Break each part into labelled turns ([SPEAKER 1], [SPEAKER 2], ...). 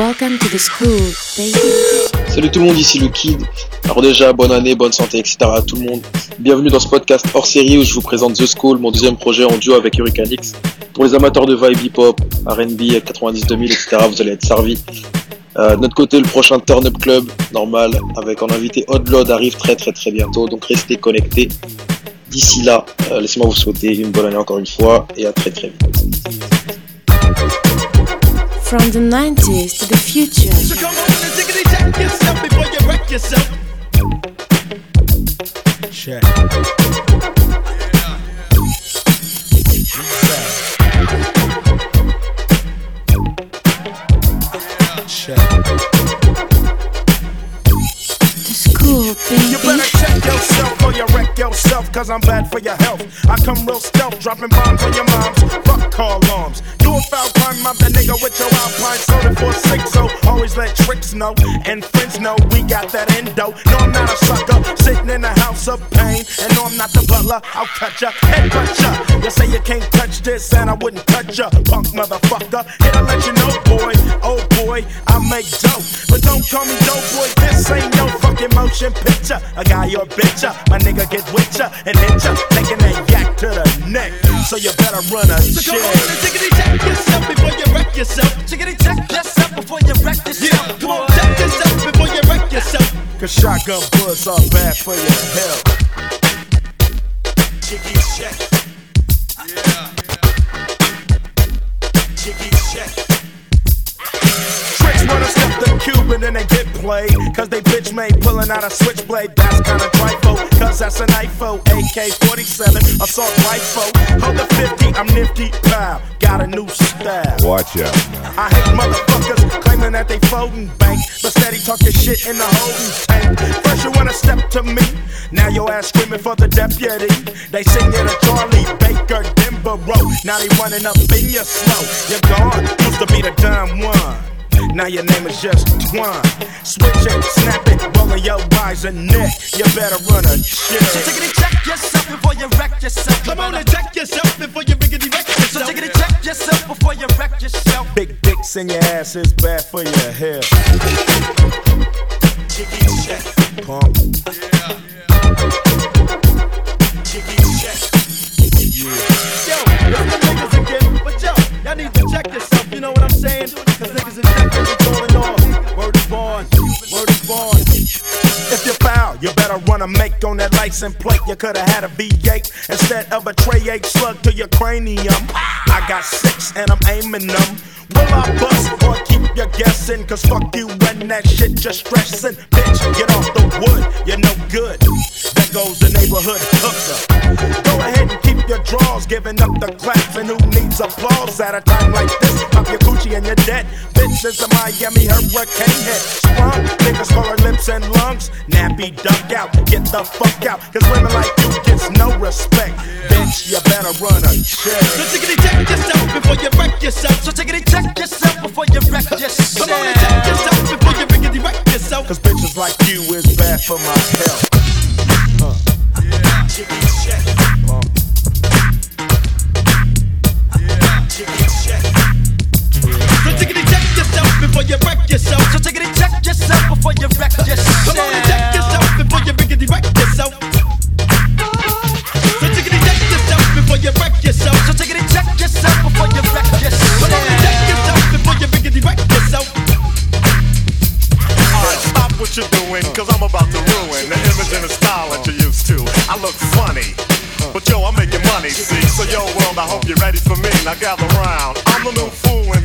[SPEAKER 1] Welcome to the school, baby.
[SPEAKER 2] Salut tout le monde, ici le Kid. Alors déjà, bonne année, bonne santé, etc. à tout le monde. Bienvenue dans ce podcast hors série où je vous présente The School, mon deuxième projet en duo avec Hurricanix. Pour les amateurs de vibe hip-hop, R&B, 90-2000, etc., vous allez être servis. Euh, de notre côté, le prochain Turn Up Club, normal, avec en invité Odlod arrive très très très bientôt, donc restez connectés. D'ici là, euh, laissez-moi vous souhaiter une bonne année encore une fois et à très très vite.
[SPEAKER 1] From the 90s to the future.
[SPEAKER 3] So come on and check yourself before you wreck yourself. Check. You better check yourself or you wreck yourself, cause I'm bad for your health. I come real stealth, dropping bombs on your moms. Fuck call alarms. Do a foul crime, I'm the nigga with your alpine soda for six, so always let tricks know. And friends know we got that endo. No, I'm not a sucker, sitting in a house of pain. And no, I'm not the butler, I'll cut ya, head cut ya. You say you can't touch this, and I wouldn't touch ya, punk motherfucker. Here to let you know, boy, I make dope. But don't call me dope, boy, this ain't no fucking motion picture. I got your bitch, ya, my nigga get with ya and hit ya, taking that yak to the neck. So you better run a
[SPEAKER 4] So
[SPEAKER 3] shit.
[SPEAKER 4] come on and tickety check yourself before you wreck yourself. Tickety check yourself before you wreck yourself.
[SPEAKER 3] Yeah,
[SPEAKER 4] come on, check yourself before you wreck yourself.
[SPEAKER 3] Cause shotgun bullets are bad for your health. Jiggy check. Yeah. Jiggy check. Wanna step the Cuban and they get played. Cause they bitch made pulling out a switchblade. That's kinda trifle. Cause that's an IFO. AK 47, assault rifle. Hold the 50, I'm nifty. Pow. Got a new style.
[SPEAKER 5] Watch out.
[SPEAKER 3] I hate motherfuckers claiming that they folding bank, but steady talking shit in the holding tank. First you wanna step to me, now your ass screaming for the deputy. They sing you to Charlie Baker, Denver Road. Now they running up in your slow. You're gone, Now your name is just Twan. Switch it, snap it, rolling your eyes and neck. You better run a
[SPEAKER 4] So
[SPEAKER 3] shit.
[SPEAKER 4] tickety check yourself before you wreck yourself.
[SPEAKER 3] Come on and check yourself before you riggedy wreck yourself.
[SPEAKER 4] So
[SPEAKER 3] yourself.
[SPEAKER 4] tickety check yourself before you wreck yourself.
[SPEAKER 3] Big dicks in your ass is bad for your health. Jiggy check. Pump. Jiggy check. Yeah.
[SPEAKER 4] Yo, it's the niggas again, but yo, y'all need to check yourself. You
[SPEAKER 3] foul, you better run a make on that license plate. You coulda had a V8 instead of a tray 8 slug to your cranium. I got six and I'm aiming them. Will I bust or keep you guessing? Cause fuck you and that shit just stressing. Bitch, get off the wood, you're no good. There goes the neighborhood hooker. Go ahead and keep your drawers, giving up the claps. And who needs applause at a time like this? Pop your coochie and you're dead. Bitch is a Miami hurricane head. Sprung, niggas call her lips and lungs. Nappy duck out, get the fuck out. Cause women like you gets no respect. Bitch, you better run a shit.
[SPEAKER 4] So
[SPEAKER 3] check.
[SPEAKER 4] tickety check yourself before you wreck yourself. So tickety check yourself before you wreck yourself.
[SPEAKER 3] Come on and check
[SPEAKER 4] yourself before you wreck yourself.
[SPEAKER 3] Cause bitches like you is bad for my health. Uh. Jiggy check. Uh.
[SPEAKER 4] Before you wreck yourself. So tickety check yourself before you wreck yourself. Come on and check yourself before you riggedy wreck yourself. So tickety check yourself before you wreck yourself. So tickety check yourself before you wreck yourself. Come on and check yourself before you riggedy wreck yourself.
[SPEAKER 6] Alright, stop what you're doing, cause I'm about to ruin the image and the style that you're used to. I look funny, but yo, I'm making money, see? So yo, world, I hope you're ready for me. Now gather round. I'm the new fool in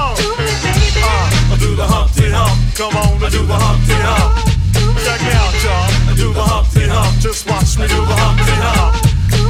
[SPEAKER 7] do the Humpty Hump.
[SPEAKER 6] come on, to do the Humpty Hump. Check it out, y'all.
[SPEAKER 7] Do the Humpty Hump.
[SPEAKER 6] Just watch me do the Humpty Hump.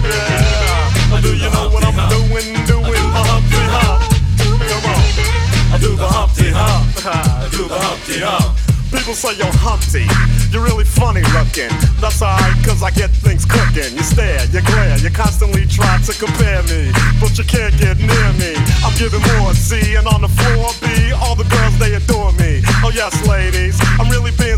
[SPEAKER 6] Yeah, do you know what I'm doing? Doing the Humpty Hump. Come on.
[SPEAKER 7] Do the Humpty Hump. Do the Humpty Hump.
[SPEAKER 6] People say you're Humpty, you're really funny looking. That's alright, cause I get things cooking. You stare, you glare, you constantly try to compare me, but you can't get near me. I'm giving more C, and on the floor B, all the girls they adore me. Oh yes, ladies, I'm really being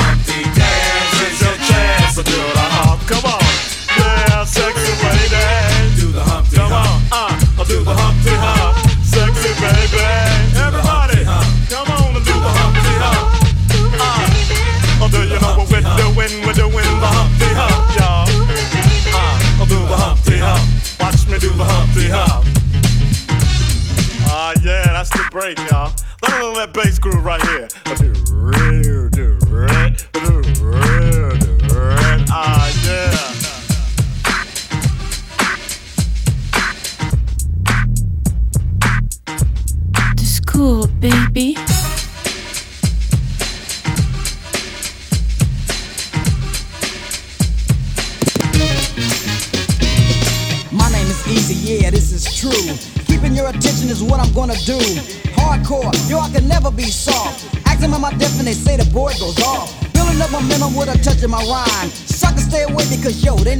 [SPEAKER 7] Dance your chance to do the hump.
[SPEAKER 6] Come on, yeah, sexy.
[SPEAKER 7] Do the
[SPEAKER 6] Come on, uh, do the Hump, sexy baby. Everybody, come on and do the Hump. Do you know what we're doing? We're doing the Hump, y'all. Do the Hump. Watch me do the Hump. Ah, yeah, that's the break, y'all. Let me that bass groove right here.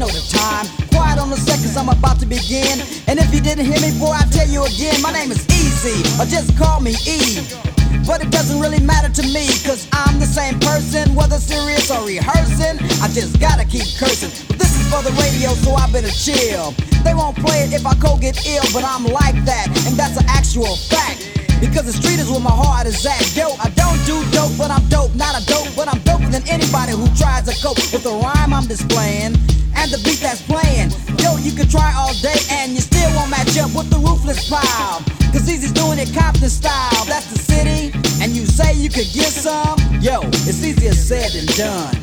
[SPEAKER 8] Know the time. Quiet on the seconds, I'm about to begin. And if you didn't hear me, boy, I tell you again, my name is Easy, or just call me E. But it doesn't really matter to me, cause I'm the same person, whether serious or rehearsing. I just gotta keep cursing. But this is for the radio, so I better chill. They won't play it if I go get ill, but I'm like that, and that's an actual fact. Because the street is where my heart is at. Yo, I don't do dope, but I'm dope. Not a dope, but I'm doper than anybody who tries to cope with the rhyme I'm displaying and the beat that's playing. Yo, you can try all day and you still won't match up with the ruthless pile. Cause Easy's doing it Compton style. That's the city, and you say you could get some? Yo, it's easier said than done.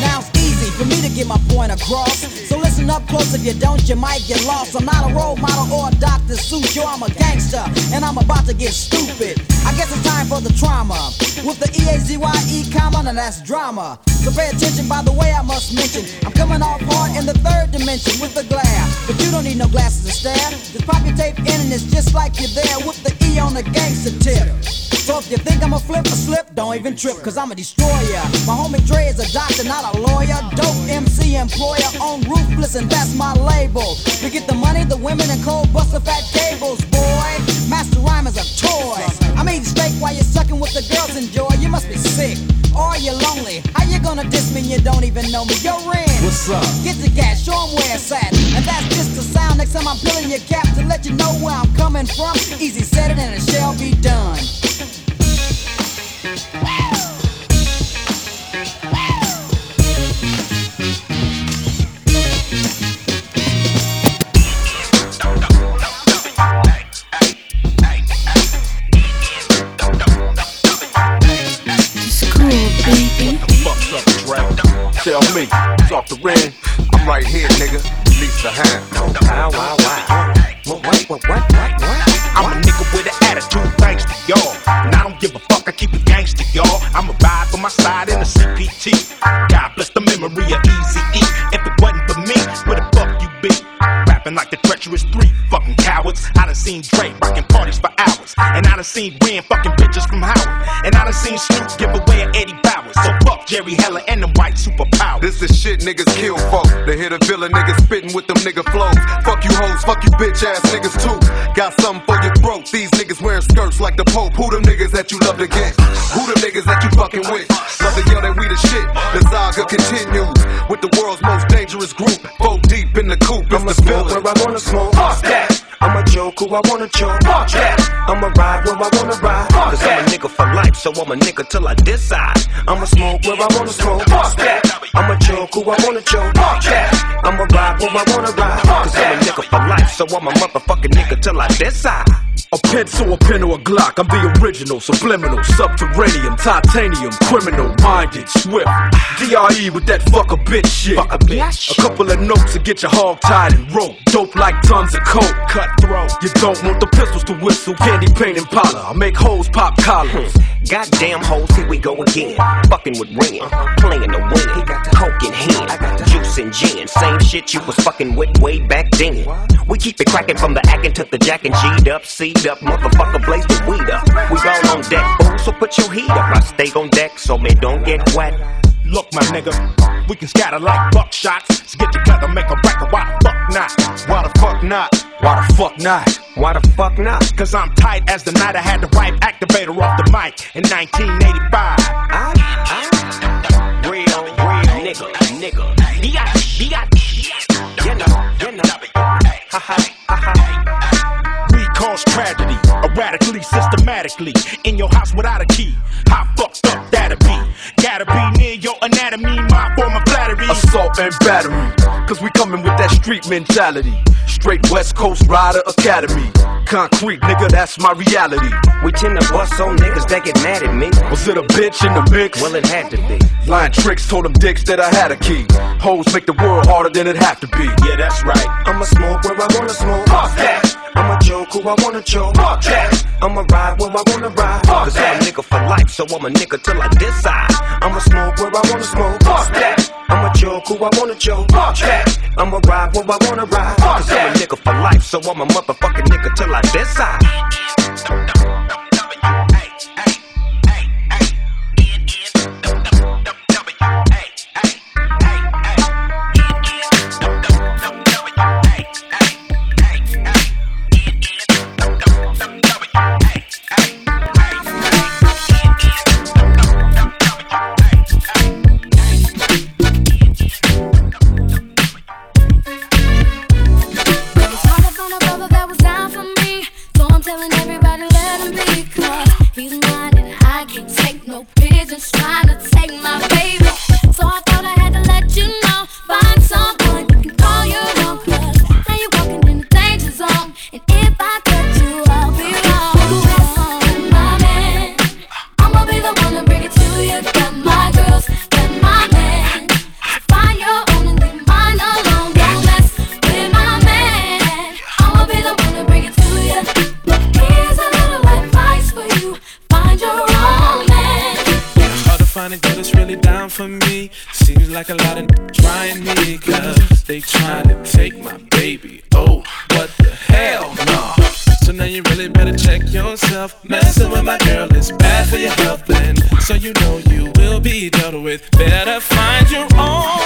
[SPEAKER 8] Now it's easy for me to get my point across. So listen up close, if you don't, you might get lost. I'm not a role model or a Dr. Seuss, yo, I'm a gangster, and I'm about to get stupid. I guess it's time for the trauma. With the E-A-Z-Y-E comma, and that's drama. So pay attention by the way I must mention. I'm coming off hard in the third dimension with the glare. But you don't need no glasses to stare. Just pop your tape in and it's just like you're there with the E on the gangster tip. So if you think I'm a flip or slip, don't even trip, cause I'm a destroyer. My homie Dre is a doctor, not a lawyer. Dope MC employer on ruthless, and that's my label. We get the money, the women, and cold bust buster fat cables, boy. Master rhyme is a toy. I'm eating steak while you're sucking with the girls enjoy. You must be sick. Or you're lonely. How you gonna diss me you don't even know me? Yo, Ren.
[SPEAKER 7] What's up?
[SPEAKER 8] Get the gas, show 'em where it's at. And that's just the sound. Next time I'm peeling your cap to let you know where I'm coming from. Easy said it and it shall be done.
[SPEAKER 9] To
[SPEAKER 10] They hit a villain niggas spitting with them nigga flows. Fuck you hoes, fuck you bitch ass niggas too. Got something for your throat. These niggas wearing skirts like the Pope. Who them niggas that you love to get? Who them niggas that you fucking with? Love to yell that we the shit. The saga continues with the world's most dangerous group. Four deep in the coop.
[SPEAKER 11] I'ma
[SPEAKER 10] the
[SPEAKER 11] smoke
[SPEAKER 10] villain.
[SPEAKER 11] where I wanna smoke. Fuck that. I'ma joke who I wanna joke. Fuck that. I'ma ride where I wanna ride. Fuck
[SPEAKER 12] Cause I'm a
[SPEAKER 11] that.
[SPEAKER 12] nigga for life, so I'm a nigga till I decide.
[SPEAKER 11] I'ma smoke where I wanna smoke. Fuck that. I'ma joke who I wanna joke. Fuck that. I'ma ride where I wanna ride.
[SPEAKER 12] Cause I'm a
[SPEAKER 11] that.
[SPEAKER 12] nigga for life, so I'm a motherfucking nigga till I decide.
[SPEAKER 13] A pencil, a pen, or a Glock. I'm the original, subliminal, subterranean, titanium, criminal, minded, swift. DRE with that fuck a bitch shit.
[SPEAKER 12] Fuck a bitch.
[SPEAKER 13] A couple of notes to get your hog tied and rope. Dope like tons of coke. Cutthroat. You don't want the pistols to whistle. Candy paint and powder. I make hoes pop collars. Hmm.
[SPEAKER 12] Goddamn hoes, here we go again. Fucking with Ren, playing the win. He got the coke in hand, I got the juice and gin. Same shit you was fucking with way back then. We keep it cracking from the acting to the jack and G'd up, C'd up, motherfucker blaze the weed up. We all on deck, fool, so put your heat up. I stay on deck so me don't get wet.
[SPEAKER 3] Look, my nigga, we can scatter like buckshots. So get together, make a record. Why the fuck not?
[SPEAKER 10] Why the fuck not?
[SPEAKER 13] Why the fuck not?
[SPEAKER 12] Why the fuck not?
[SPEAKER 3] Cause I'm tight as the night I had the right activator off the mic in 1985.
[SPEAKER 12] I, I,
[SPEAKER 3] We cause tragedy, erratically, systematically. In your house without a key. How fucked up that'd be? Gotta be near your anatomy, my form.
[SPEAKER 13] Assault and battery. Cause we coming with that street mentality. Straight West Coast Rider Academy. Concrete, nigga, that's my reality.
[SPEAKER 12] We tend to bust on niggas that get mad at me.
[SPEAKER 13] Was it a bitch in the mix?
[SPEAKER 12] Well, it had to be.
[SPEAKER 13] Lying tricks told them dicks that I had a key. Hoes make the world harder than it have to be.
[SPEAKER 3] Yeah, that's right.
[SPEAKER 11] I'ma smoke where I wanna smoke. Fuck that. I'ma joke who I wanna joke. Fuck that. I'ma ride where I wanna ride. Fuck
[SPEAKER 12] Cause I'm a
[SPEAKER 11] that.
[SPEAKER 12] nigga for life, so I'm a nigga till I decide.
[SPEAKER 11] I'ma smoke where I wanna smoke. Fuck that. I'ma joke who I wanna joke. Fuck that. I'ma ride where I wanna ride. Fuck
[SPEAKER 12] Cause I'm a
[SPEAKER 11] that.
[SPEAKER 12] nigga for life, so I'm a motherfucking nigga till I decide.
[SPEAKER 9] It's you
[SPEAKER 14] really better check yourself. Messing with my girl is bad for your health, and so you know you will be dealt with. Better find your own, own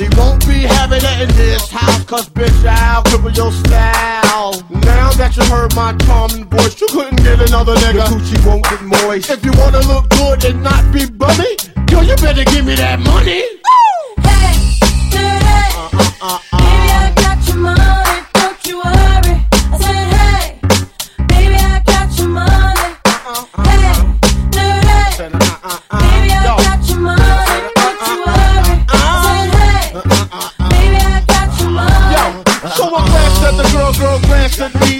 [SPEAKER 15] But he won't be having it in this house, cause bitch, I'll cripple your style. Now that you heard my calm voice, you couldn't get another nigga. Your coochie won't get moist. If you wanna look good and not be bummy, yo, you better give me that money.
[SPEAKER 16] Hey, Hey.
[SPEAKER 15] Uh, uh, uh, uh. recently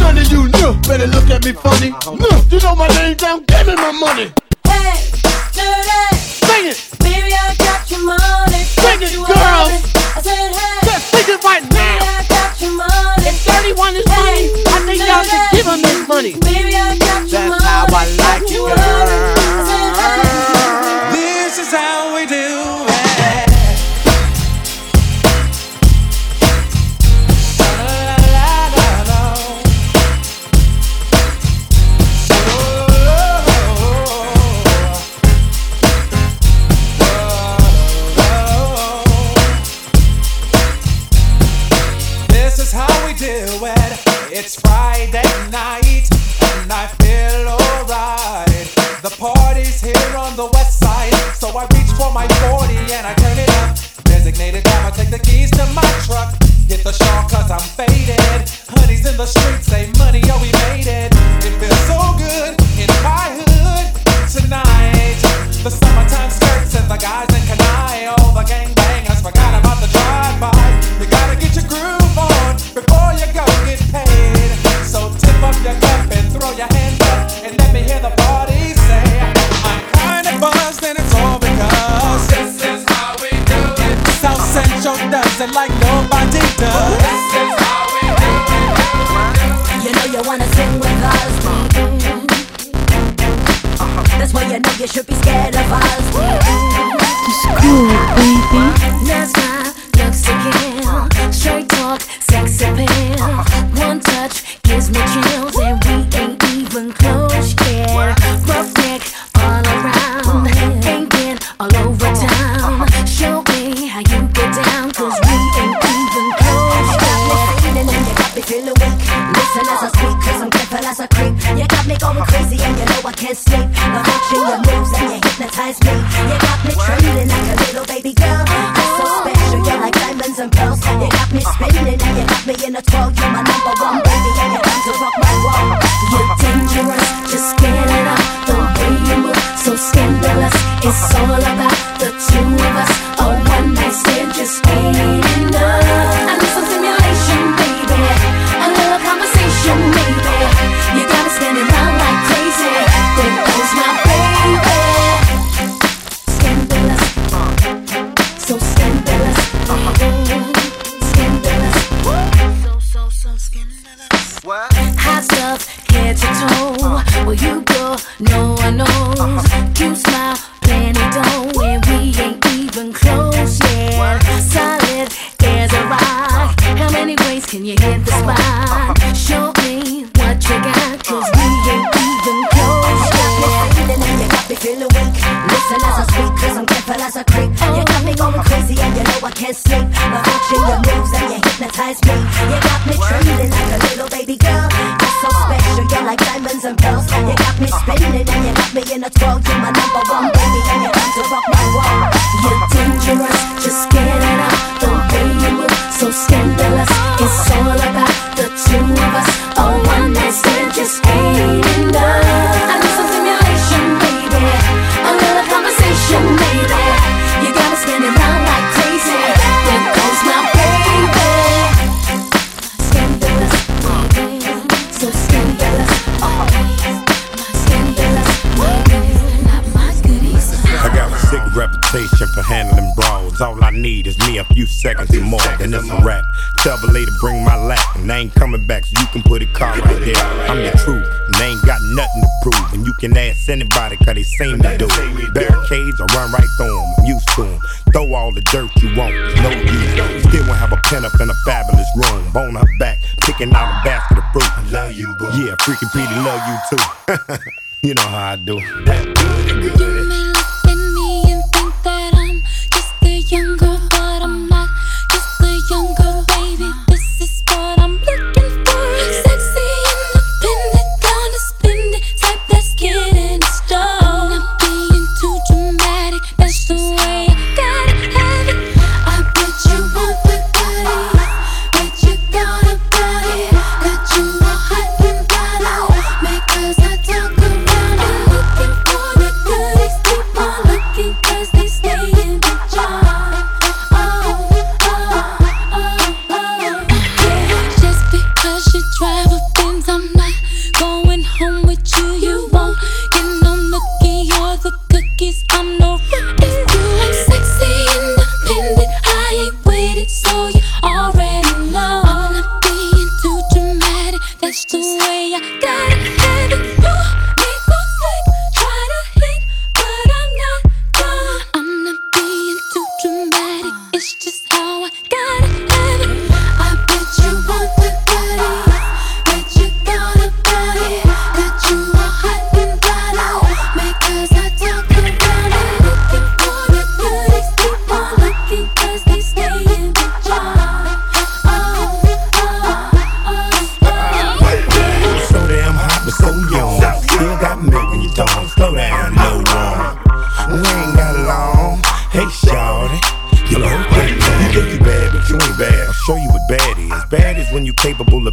[SPEAKER 15] None of you know. Better look at me funny. No, you know my name down. Give me my money.
[SPEAKER 16] Hey, dirty.
[SPEAKER 15] Sing it.
[SPEAKER 16] Baby, I got your money.
[SPEAKER 15] Sing it, girl.
[SPEAKER 16] I said, hey.
[SPEAKER 15] Just sing it right now.
[SPEAKER 16] Baby, I got your money.
[SPEAKER 15] If 31 is hey, money, I think y'all should give him this money.
[SPEAKER 16] Baby, I got your
[SPEAKER 15] That's
[SPEAKER 16] money.
[SPEAKER 15] That's how I like it, girl.
[SPEAKER 9] take the keys to my truck. Get the shawl cause I'm faded. Honey's in the streets, say money, oh we made it. so
[SPEAKER 16] scandalous I ain't
[SPEAKER 17] coming back, so you can put a car right there. I'm the truth, and I ain't got nothing to prove. And you can ask anybody, cause they seen me do it. Barricades, I run right through them, used to them. Throw all the dirt you want, no use. Still won't have a pen up in a fabulous room. Bone her back, picking out a basket of fruit. I love you, boy. Yeah, freaking Petey, love you too. you know how I do. That good, good.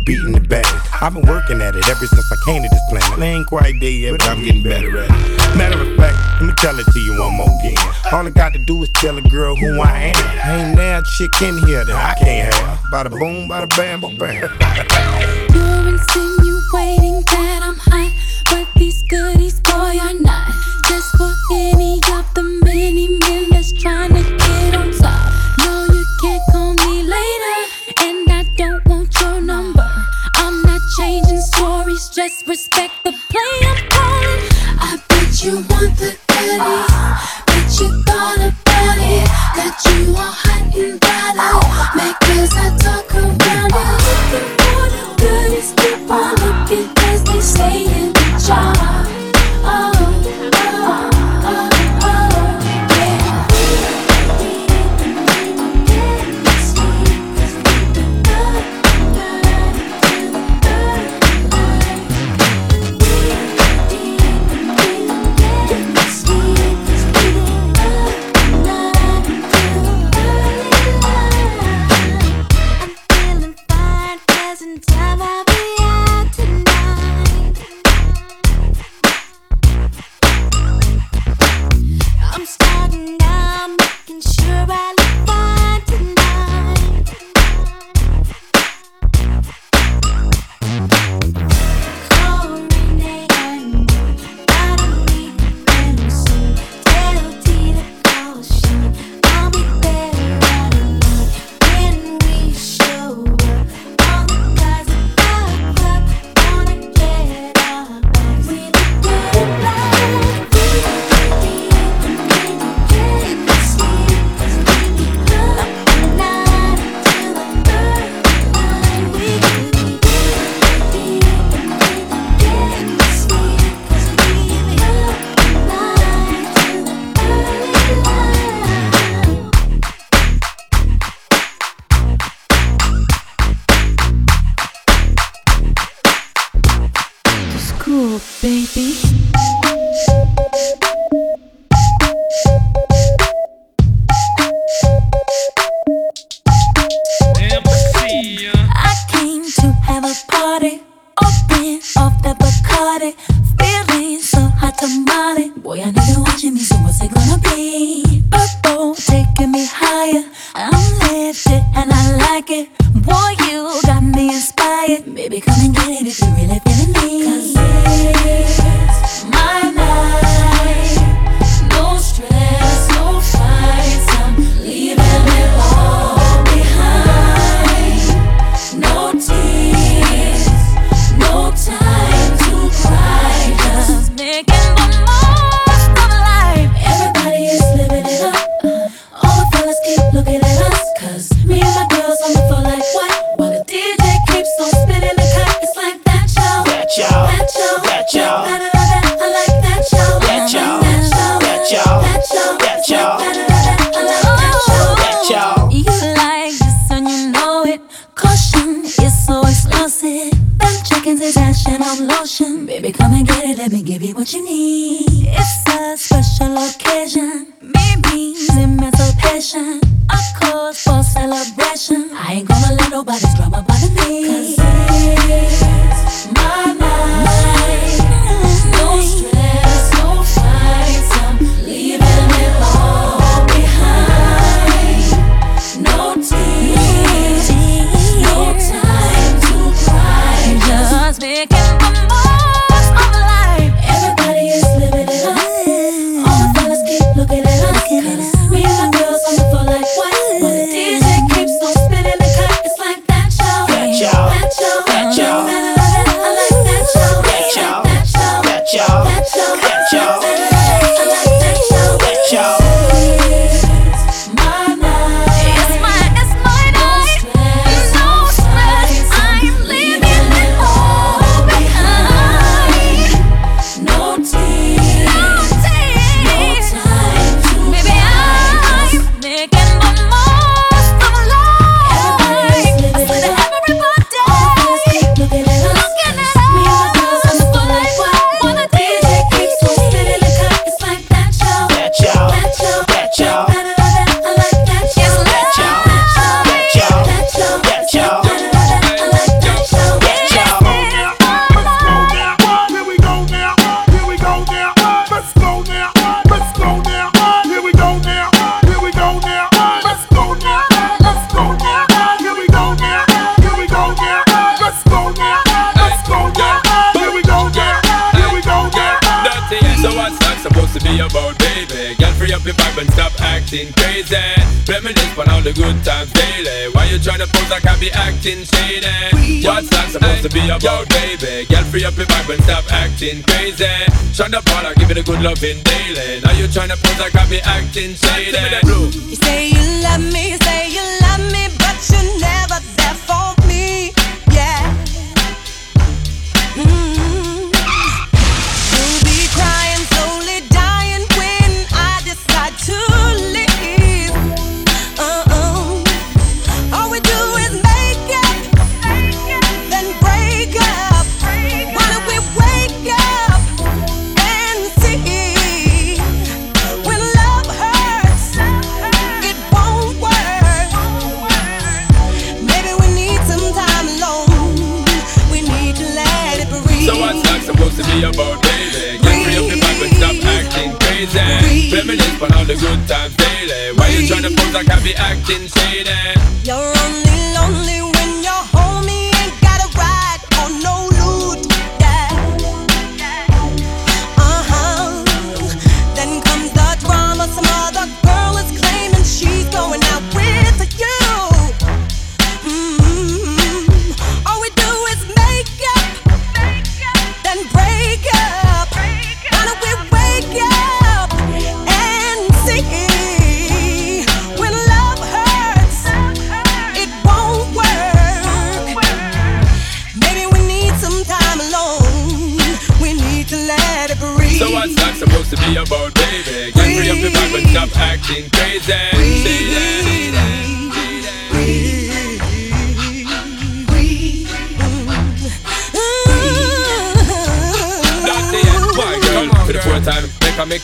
[SPEAKER 17] beating the bag. I've been working at it ever since I came to this planet. I ain't quite there yet, but I'm getting better at it. Matter of fact, let me tell it to you one more again. All I got to do is tell a girl who I am. Ain't that chick in here that I can't have. Bada boom, bada bam, bam.
[SPEAKER 9] You're insinuating that I'm hot, but these goodies, boy, are not just for any.
[SPEAKER 7] Supposed to be about, baby? Girl, free up your vibe and stop acting crazy. Reminisce on all the good times daily. Why you tryna pose like I be acting shady? What's that supposed to be about, baby? Girl, free up your vibe and stop acting crazy. Shonda Paula, give it a good loving daily. Now you tryna pose like I be acting shady.
[SPEAKER 18] You say you love me, you say you love me, but you're never there for me. Yeah. Mm.
[SPEAKER 7] Crazy. Reminisce on all the good times daily. Why you tryna pose like I be acting shady?
[SPEAKER 18] You're only lonely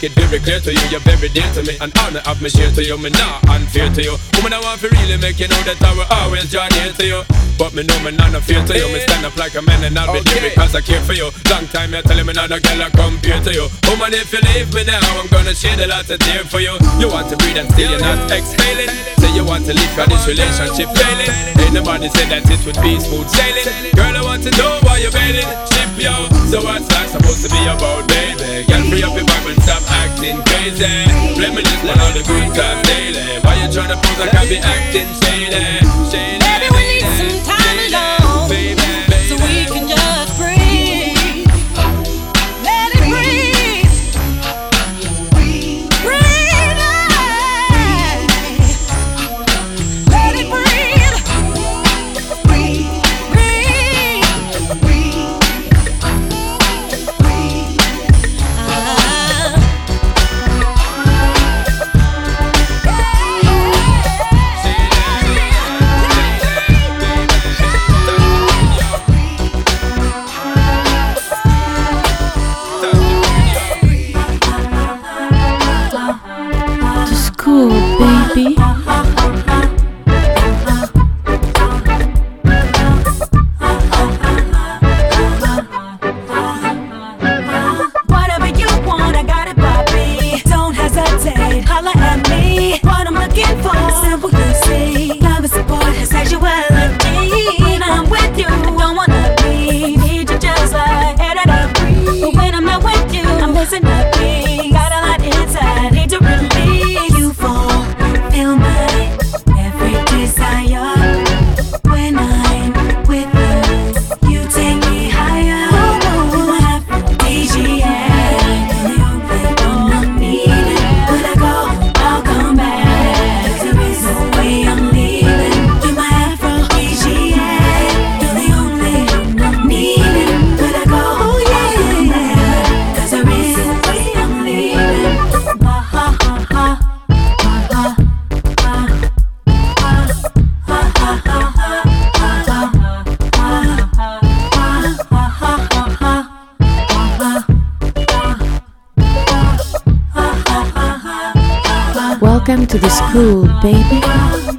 [SPEAKER 18] make it
[SPEAKER 7] very clear to you, you're very dear to me, and honor of me share to you, me not unfair to you. Woman, I want to really make you know that I will always join here to you. But me know me not no fear to you. Me stand up like a man and I'll be there because I care for you. Long time you're telling me not a girl I compare to you. Woman, if you leave me now, I'm gonna shed a lot of tears for you. You want to breathe and still you're not exhaling. Say you want to leave cause this relationship failing. Ain't nobody said that it would be smooth sailing. Girl, I want to know why you're bailing. Ship yo. So what's that supposed to be about, baby? Girl, free up your vibe and stop acting crazy. Reminisce on all the good times daily. Why you tryna pose like I be acting shady? Shady.
[SPEAKER 19] Welcome to the school, baby.